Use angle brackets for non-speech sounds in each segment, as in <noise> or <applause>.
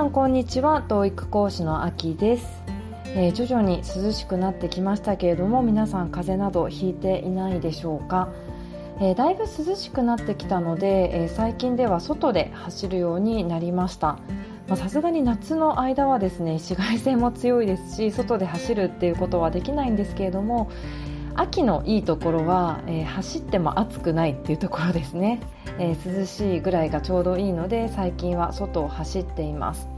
さんこんにちは。TOEIC 講師のあきです、えー、徐々に涼しくなってきましたけれども皆さん風邪などひいていないでしょうか、えー、だいぶ涼しくなってきたので、えー、最近では外で走るようになりました。さすがに夏の間はですね紫外線も強いですし外で走るっていうことはできないんですけれども秋のいいところは、えー、走っても暑くないっていうところですね、えー、涼しいぐらいがちょうどいいので最近は外を走っています、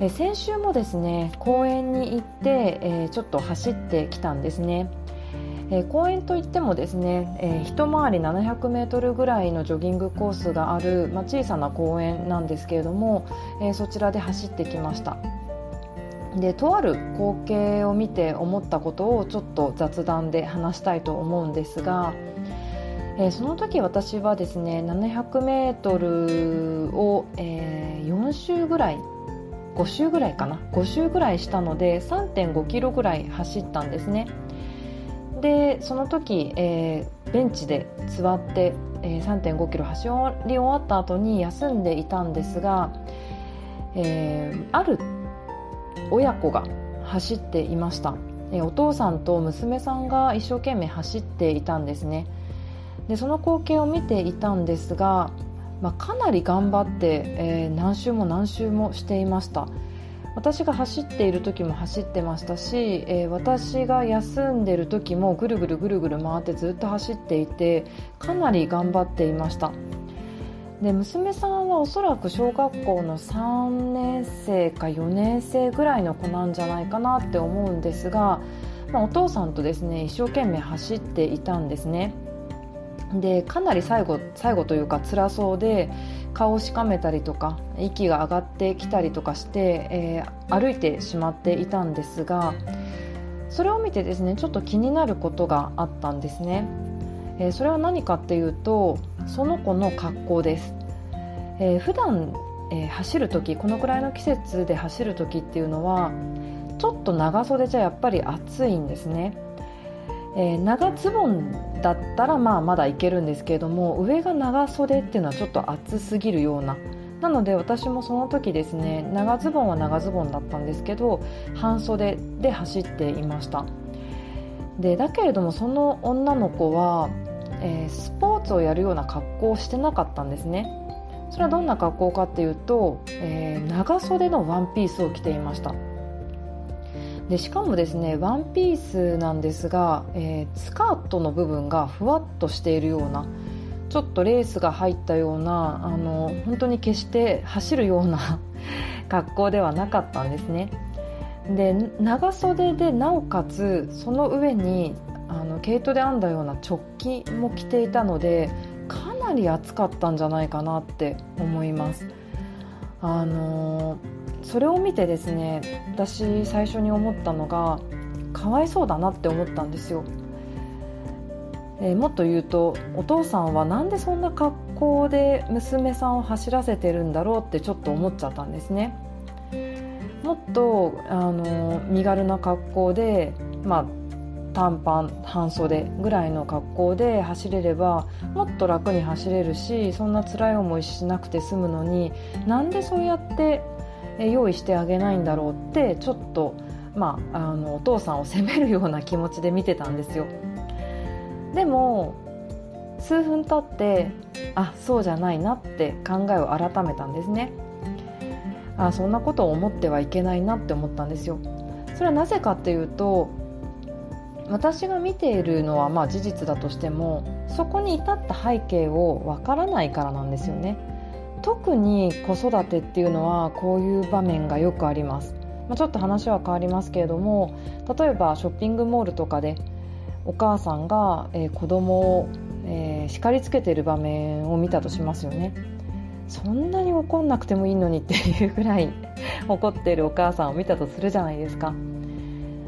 えー、先週もですね公園に行って、えちょっと走ってきたんですね。え公園といってもですね、えー、一回り700メートルぐらいのジョギングコースがある、まあ、小さな公園なんですけれども、えー、そちらで走ってきました。でとある光景を見て思ったことをちょっと雑談で話したいと思うんですが、えー、その時私はですね 700m を、えー、4周ぐらい5周ぐらいかな？5周ぐらいしたので3.5キロぐらい走ったんですね。でその時、えー、ベンチで座って、えー、3.5キロ走り終わった後に休んでいたんですが、えー、ある親子が走っていました、お父さんと娘さんが一生懸命走っていたんですね。でその光景を見ていたんですが、まあ、かなり頑張って、えー、何周も何周もしていました。私が走っている時も走ってましたし、えー、私が休んでる時もぐるぐるぐるぐる回ってずっと走っていてかなり頑張っていました。で娘さんはおそらく小学校の3年生か4年生ぐらいの子なんじゃないかなって思うんですが、まあ、お父さんとですね一生懸命走っていたんですね。でかなり最後最後というか辛そうで顔をしかめたりとか息が上がってきたりとかして、えー、歩いてしまっていたんですがそれを見てですねちょっと気になることがあったんですね、えー、それは何かっていうとその子の格好です、えー、普段、えー、走る時このくらいの季節で走る時っていうのはちょっと長袖じゃやっぱり暑いんですね、えー、長ズボンだったらまあまだいけるんですけれども上が長袖っていうのはちょっと暑すぎるような。なので私もその時ですね長ズボンは長ズボンだったんですけど半袖で走っていました。でだけれどもその女の子はえー、スポツをやるような格好をしてなかったんですね。それはどんな格好かっていうと、えー、長袖のワンピースを着ていました。でしかもですねワンピースなんですが、えー、スカートの部分がふわっとしているようなちょっとレースが入ったようなあの本当に決して走るような <laughs> 格好ではなかったんですね。で長袖でなおかつその上にあの毛糸で編んだような直帰も着ていたのでかなり暑かったんじゃないかなって思います。あのそれを見てですね私最初に思ったのがかわいそうだなって思ったんですよ。えー、もっと言うとお父さんはなんでそんな格好で娘さんを走らせてるんだろうってちょっと思っちゃったんですね。もっとあの身軽な格好で、まあ、短パン半袖ぐらいの格好で走れればもっと楽に走れるしそんな辛い思いしなくて済むのになんでそうやって用意してあげないんだろうってちょっと、まあ、あのお父さんを責めるような気持ちで見てたんですよ。でも数分経ってあそうじゃないなって考えを改めたんですね。あそんなことを思ってはいけないなって思ったんですよ。それはなぜかっていうと私が見ているのはまあ事実だとしてもそこに至った背景をわからないからなんですよね。特に子育てっていうのはこういう場面がよくあります、まあ、ちょっと話は変わりますけれども例えばショッピングモールとかでお母さんが、えー、子供を、えー、叱りつけている場面を見たとしますよね。そんなに怒んなくてもいいのにっていうぐらい怒っているお母さんを見たとするじゃないですか。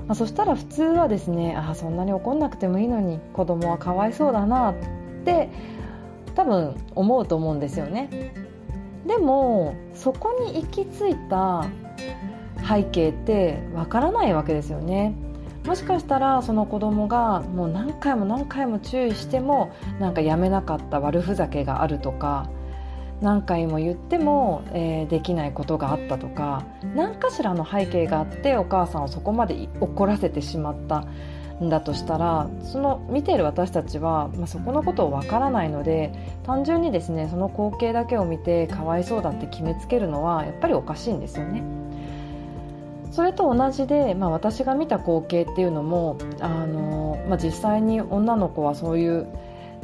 まあ、そしたら普通はですねあそんなに怒んなくてもいいのに子供はかわいそうだなって多分思うと思うんですよね。でもそこに行き着いた背景ってわからないわけですよね。もしかしたらその子供がもう何回も何回も注意してもなんかやめなかった悪ふざけがあるとか何回も言っても、えー、できないことがあったとか何かしらの背景があってお母さんをそこまで怒らせてしまったんだとしたらその見ている私たちは、まあ、そこのことをわからないので単純にですねその光景だけを見てかわいそうだって決めつけるのはやっぱりおかしいんですよね。それと同じで、まあ、私が見た光景っていうのもあの、まあ、実際に女の子はそういう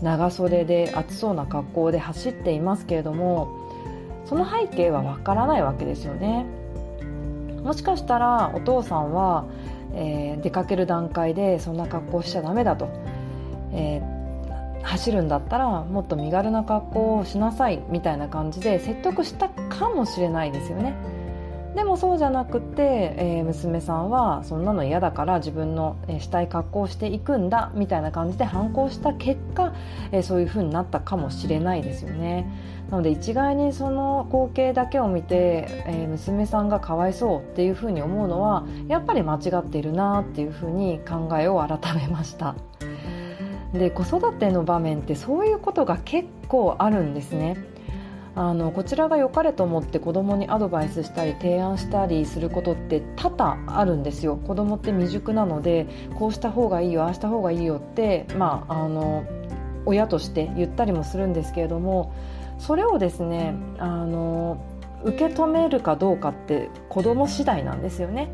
長袖で暑そうな格好で走っていますけれどもその背景はわからないわけですよね。もしかしたらお父さんは、えー、出かける段階でそんな格好しちゃダメだと、えー、走るんだったらもっと身軽な格好をしなさいみたいな感じで説得したかもしれないですよね。でもそうじゃなくて、えー、娘さんはそんなの嫌だから自分の、えー、したい格好をしていくんだみたいな感じで反抗した結果、えー、そういう風になったかもしれないですよね。なので一概にその光景だけを見て、え娘さんがかわいそうっていう風に思うのはやっぱり間違っているなっていう風に考えを改めました。で子育ての場面ってそういうことが結構あるんですね。あのこちらが良かれと思って子供にアドバイスしたり提案したりすることって多々あるんですよ子供って未熟なのでこうした方がいいよああした方がいいよってまああの親として言ったりもするんですけれどもそれをですねあの受け止めるかどうかって子供次第なんですよね。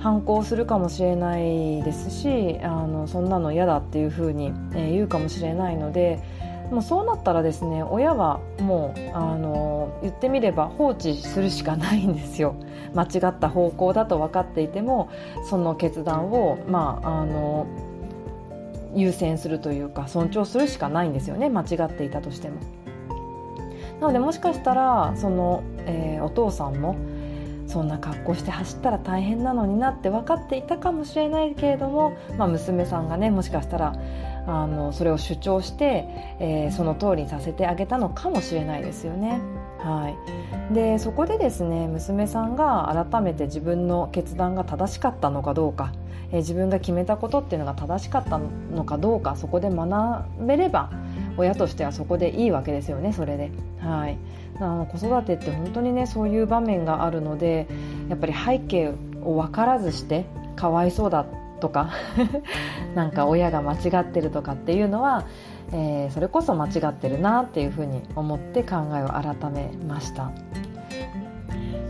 反抗するかもしれないですしあのそんなの嫌だっていうふうに、えー、言うかもしれないのでもうそうなったらですね親はもうあの言ってみれば放置するしかないんですよ <laughs> 間違った方向だと分かっていてもその決断を、まあ、あの優先するというか尊重するしかないんですよね間違っていたとしても。なのでもしかしたらその、えー、お父さんもそんな格好して走ったら大変なのになって分かっていたかもしれないけれども、まあ、娘さんがねもしかしたらあのそれを主張して、えー、その通りにさせてあげたのかもしれないですよね。はい、でそこでですね娘さんが改めて自分の決断が正しかったのかどうか、えー、自分が決めたことっていうのが正しかったのかどうかそこで学べれば親としてはそこでいいわけですよねそれで。はいあの子育てって本当にねそういう場面があるのでやっぱり背景を分からずしてかわいそうだっとかなんか親が間違ってるとかっていうのは、えー、それこそ間違ってるなっていうふうに思って考えを改めました。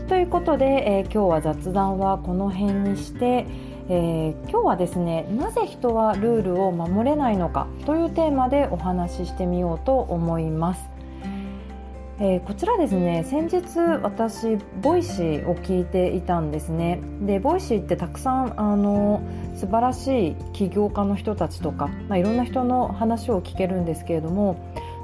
ということで、えー、今日は雑談はこの辺にして、えー、今日はですねなぜ人はルールを守れないのかというテーマでお話ししてみようと思います。えー、こちらですね先日私ボイシーを聞いていたんですね。でボイシーってたくさんあの素晴らしい起業家の人たちとか、まあ、いろんな人の話を聞けるんですけれども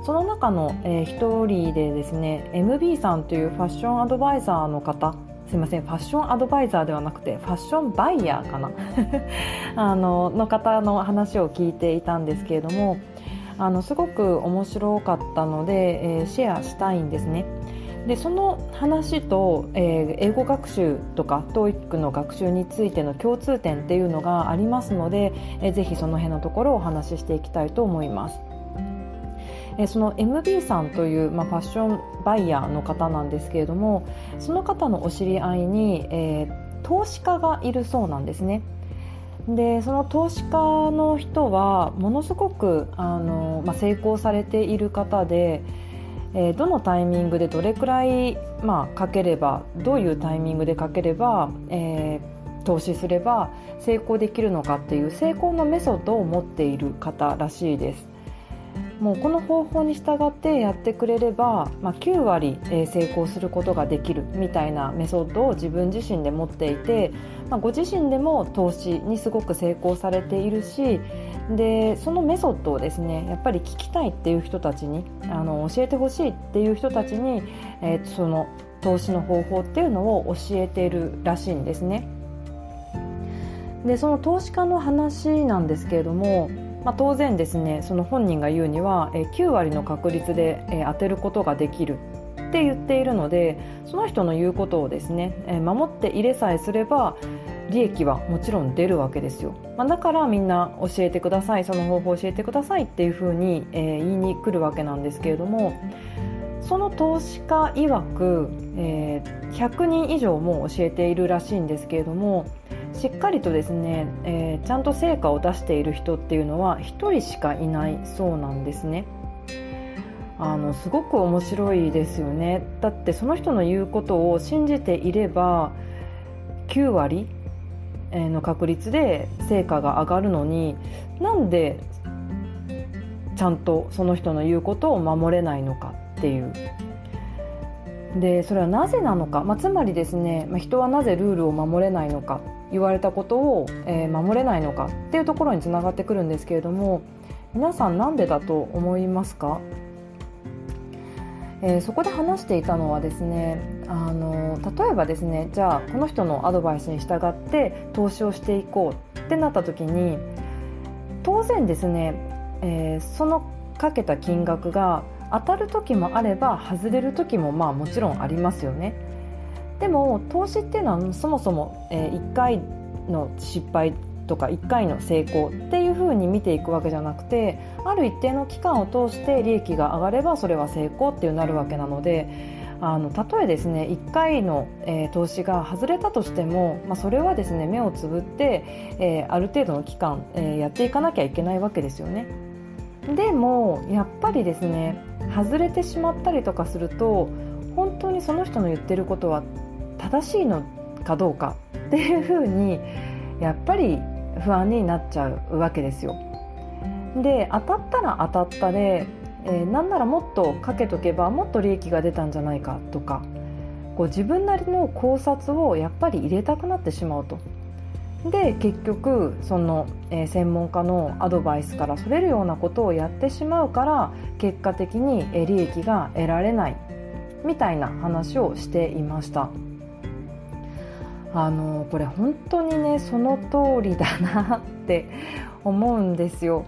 その中の、えー、人でですね MB さんというファッションアドバイザーの方すいませんファッションアドバイザーではなくてファッションバイヤーかな？<laughs> あのの方の話を聞いていたんですけれどもあのすごく面白かったので、えー、シェアしたいんですね。でその話と、えー、英語学習とか TOEIC の学習についての共通点っていうのがありますので、えー、ぜひその辺のところをお話ししていきたいと思います。えー、その MB さんという、まあ、ファッションバイヤーの方なんですけれどもその方のお知り合いに、えー、投資家がいるそうなんですね。でその投資家の人はものすごくあの、まあ、成功されている方で、えー、どのタイミングでどれくらい、まあ、かければどういうタイミングでかければ、えー、投資すれば成功できるのかっていう成功のメソッドを持っている方らしいです。もうこの方法に従ってやってくれれば、まあ、9割、成功することができるみたいなメソッドを自分自身で持っていて、まあ、ご自身でも投資にすごく成功されているしでそのメソッドをですねやっぱり聞きたいっていう人たちにあの教えてほしいっていう人たちに、えー、その投資の方法っていうのを教えているらしいんですね。でその投資家の話なんですけれどもまあ、当然ですねその本人が言うには、え9割の確率で、え当てることができるって言っているのでその人の言うことをですね、え守って入れさえすれば利益はもちろん出るわけですよ、まあ、だからみんな教えてくださいその方法教えてくださいっていうふうに、えー、言いに来るわけなんですけれどもその投資家曰く、えー、100人以上も教えているらしいんですけれどもしっかりとですね、えー、ちゃんと成果を出している人っていうのは1人しかいないそうなんですね。あのすごく面白いですよね。だってその人の言うことを信じていれば9割の確率で成果が上がるのになんでちゃんとその人の言うことを守れないのかっていう。でそれはなぜなのか、まあ、つまりですね、まあ、人はなぜルールを守れないのか。言われたことを、えー、守れないのかっていうところにつながってくるんですけれども皆さん何でだと思いますか、えー、そこで話していたのはですねあの例えばですねじゃあこの人のアドバイスに従って投資をしていこうってなった時に当然ですね、えー、そのかけた金額が当たる時もあれば外れる時もまあもちろんありますよね。でも投資っていうのはそもそも、え、1回の失敗とか1回の成功っていうふうに見ていくわけじゃなくてある一定の期間を通して利益が上がればそれは成功っていうなるわけなのであの例えですね1回の、えー、投資が外れたとしても、まあ、それはですね目をつぶって、えー、ある程度の期間、えー、やっていかなきゃいけないわけですよね。でもやっぱりですね外れてしまったりとかすると本当にその人の言ってることは正しいのかどうかっていうふうにやっぱり不安になっちゃうわけですよ。で当たったら当たったでえー、なんならもっとかけとけばもっと利益が出たんじゃないかとかこう自分なりの考察をやっぱり入れたくなってしまうと。で結局その、えー、専門家のアドバイスからそれるようなことをやってしまうから結果的に利益が得られないみたいな話をしていましたあのこれ本当にねその通りだなって思うんですよ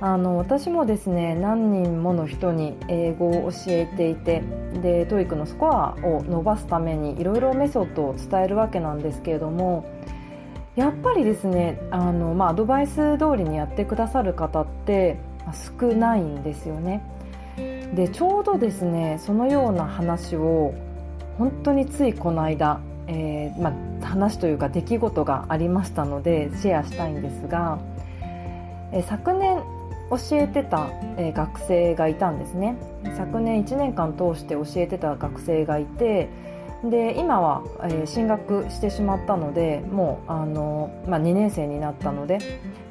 あの私もですね何人もの人に英語を教えていてで TOEIC のスコアを伸ばすためにいろいろメソッドを伝えるわけなんですけれどもやっぱりですねあの、まあ、アドバイス通りにやってくださる方って少ないんですよね。でちょうどですねそのような話を本当についこの間、えーまあ、話というか出来事がありましたのでシェアしたいんですが、え昨年教えてた、え学生がいたんですね。昨年1年間通して教えてた学生がいてで今は、え進学してしまったのでもうあの、まあ、2年生になったので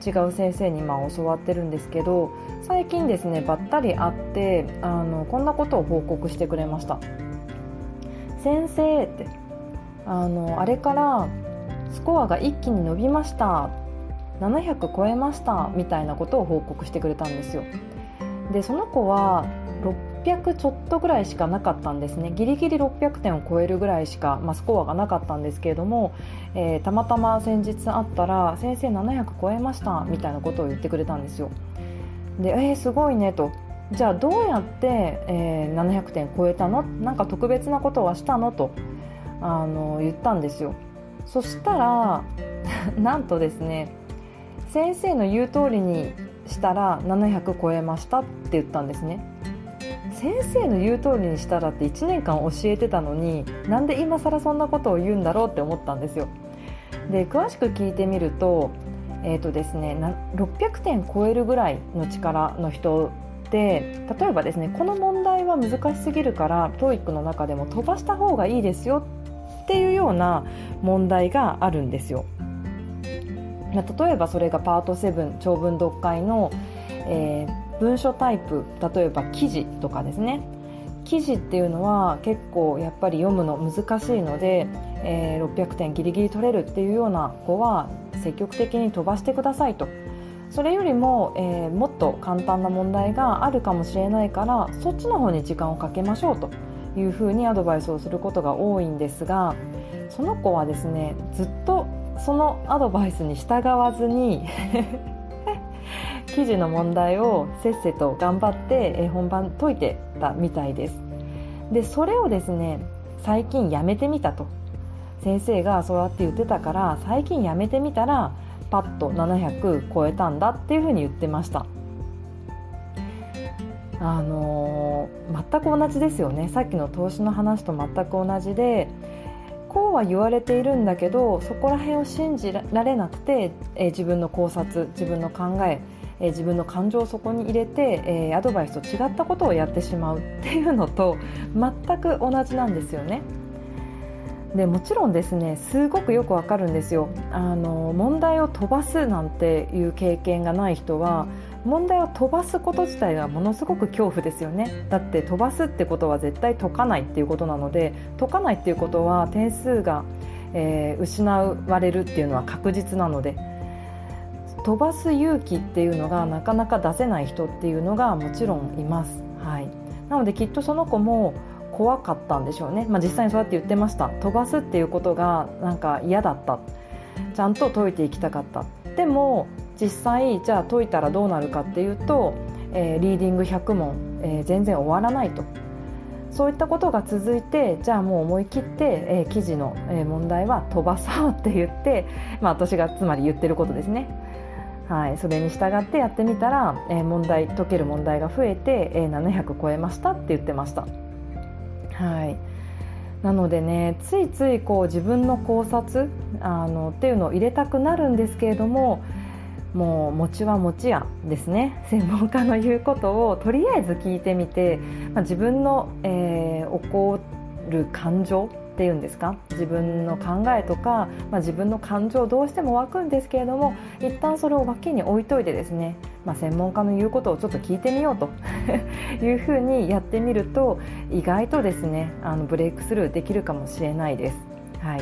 違う先生にま教わってるんですけど最近ですねばったり会ってあのこんなことを報告してくれました。先生ってあのあれからスコアが一気に伸びました。700超えました。みたいなことを報告してくれたんですよ。でその子は600ちょっとぐらいしかなかったんですね。ギリギリ600点を超えるぐらいしか、まあ、スコアがなかったんですけれども、えー、たまたま先日会ったら先生700超えました。みたいなことを言ってくれたんですよ。でえー、すごいね。と。じゃあどうやって、えー、700点超えたの？なんか特別なことはしたの？と。あの言ったんですよ。そしたら <laughs> なんとですね先生の言う通りにしたら700超えましたって言ったんですね。先生の言う通りにしたらって1年間教えてたのになんで今更そんなことを言うんだろうって思ったんですよ。で詳しく聞いてみるとえーとですね、600点超えるぐらいの力の人って例えばですねこの問題は難しすぎるから TOEIC の中でも飛ばした方がいいですよっていうような問題があるんですよ。例えばそれがパート7長文読解の、えー、文書タイプ例えば記事とかですね記事っていうのは結構やっぱり読むの難しいので、えー、600点ギリギリ取れるっていうような子は積極的に飛ばしてくださいとそれよりも、えー、もっと簡単な問題があるかもしれないからそっちの方に時間をかけましょうというふうにアドバイスをすることが多いんですがその子はですねずっとそのアドバイスに従わずに <laughs> 記事の問題をせっせと頑張って本番解いてたみたいです。でそれをですね最近やめてみたと。先生がそうやって言ってたから最近やめてみたらパッと700超えたんだっていうふうに言ってましたあの全く同じですよねさっきの投資の話と全く同じでこうは言われているんだけどそこら辺を信じられなくて、えー、自分の考察自分の考ええー、自分の感情をそこに入れて、えー、アドバイスと違ったことをやってしまうっていうのと全く同じなんですよね。でもちろんですねすごくよくわかるんですよ。あの問題を飛ばすなんていう経験がない人は問題を飛ばすこと自体がものすごく恐怖ですよね。だって飛ばすってことは絶対解かないっていうことなので解かないっていうことは点数が、えー、失われるっていうのは確実なので飛ばす勇気っていうのがなかなか出せない人っていうのがもちろんいます、はい、なのできっとその子も怖かったんでしょうね、まあ、実際にそうやって言ってました。飛ばすっていうことがなんか嫌だった。ちゃんと解いていきたかった。でも実際じゃあ解いたらどうなるかっていうと、えー、リーディング100問、えー、全然終わらないと。そういったことが続いてじゃあもう思い切って、えー、記事の、え問題は飛ばそうって言って、まあ、私がつまり言ってることですね。はい、それに従ってやってみたら、え問題解ける問題が増えて、え700超えましたって言ってました。はい。なのでねついついこう自分の考察あのっていうのを入れたくなるんですけれどももう餅は餅やですね。<laughs> 専門家の言うことをとりあえず聞いてみて、まあ、自分の、えー、起こる感情っていうんですか？自分の考えとか、まあ、自分の感情どうしても湧くんですけれども一旦それを脇に置いといてですね、まあ、専門家の言うことをちょっと聞いてみようと <laughs> いうふうにやってみると意外とですねあのブレイクスルーできるかもしれないです。はい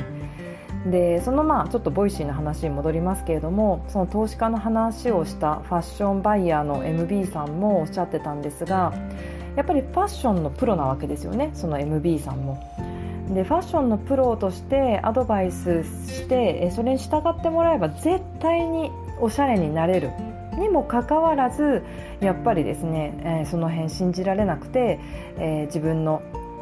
でそのまあちょっとボイシーの話に戻りますけれどもその投資家の話をしたファッションバイヤーの MB さんもおっしゃってたんですがやっぱりファッションのプロなわけですよねその MB さんも。でファッションのプロとしてアドバイスしてそれに従ってもらえば絶対におしゃれになれる。にもかかわらずやっぱりですね、えー、その辺信じられなくて、えー、自分の、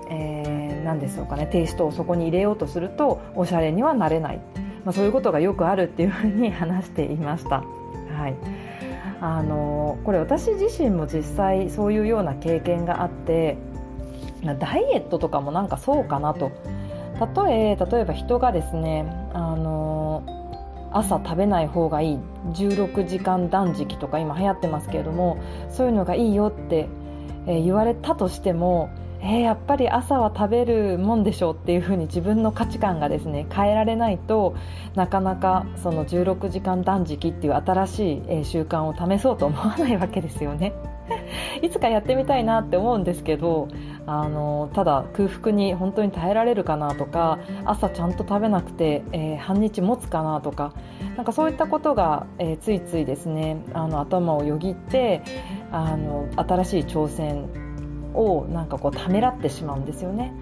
えー、何でしょうかねテイストをそこに入れようとするとおしゃれにはなれない、まあ、そういうことがよくあるっていうふうに <laughs> 話していました。はい。あのこれ私自身も実際そういうような経験があってダイエットとかもなんかそうかなと例え例えば人がですねあの朝食べない方がいい16時間断食とか今流行ってますけれどもそういうのがいいよって、え言われたとしてもえー、やっぱり朝は食べるもんでしょうっていうふうに自分の価値観がですね変えられないとなかなかその16時間断食っていう新しい習慣を試そうと思わないわけですよね。いつかやってみたいなって思うんですけどあのただ空腹に本当に耐えられるかなとか朝ちゃんと食べなくて、えー、半日持つかなとかなんかそういったことが、えー、ついついですねあの頭をよぎってあの新しい挑戦をなんかこうためらってしまうんですよね。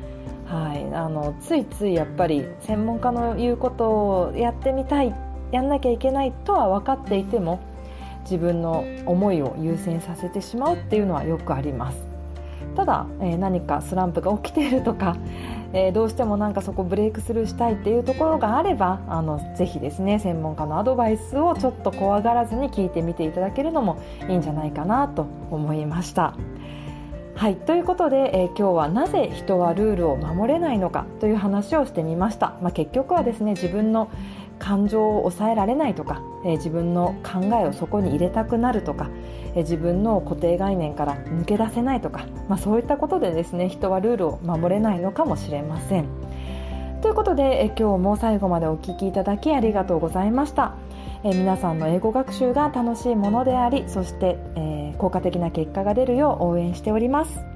はい、あのついついやっぱり専門家の言うことをやってみたいやんなきゃいけないとは分かっていても自分の思いを優先させてしまうっていうのはよくありますただ、えー、何かスランプが起きているとか、<laughs> えー、どうしてもなんかそこブレイクスルーしたいっていうところがあればあのぜひですね専門家のアドバイスをちょっと怖がらずに聞いてみていただけるのもいいんじゃないかなと思いました。はいということで、えー、今日はなぜ人はルールを守れないのかという話をしてみました、まあ、結局はですね自分の感情を抑えられないとか、えー、自分の考えをそこに入れたくなるとか、えー、自分の固定概念から抜け出せないとか、まあ、そういったことでですね人はルールを守れないのかもしれません。ということで、え今日も最後までお聴きいただきありがとうございました。え皆さんの英語学習が楽しいものでありそして、えー、効果的な結果が出るよう応援しております。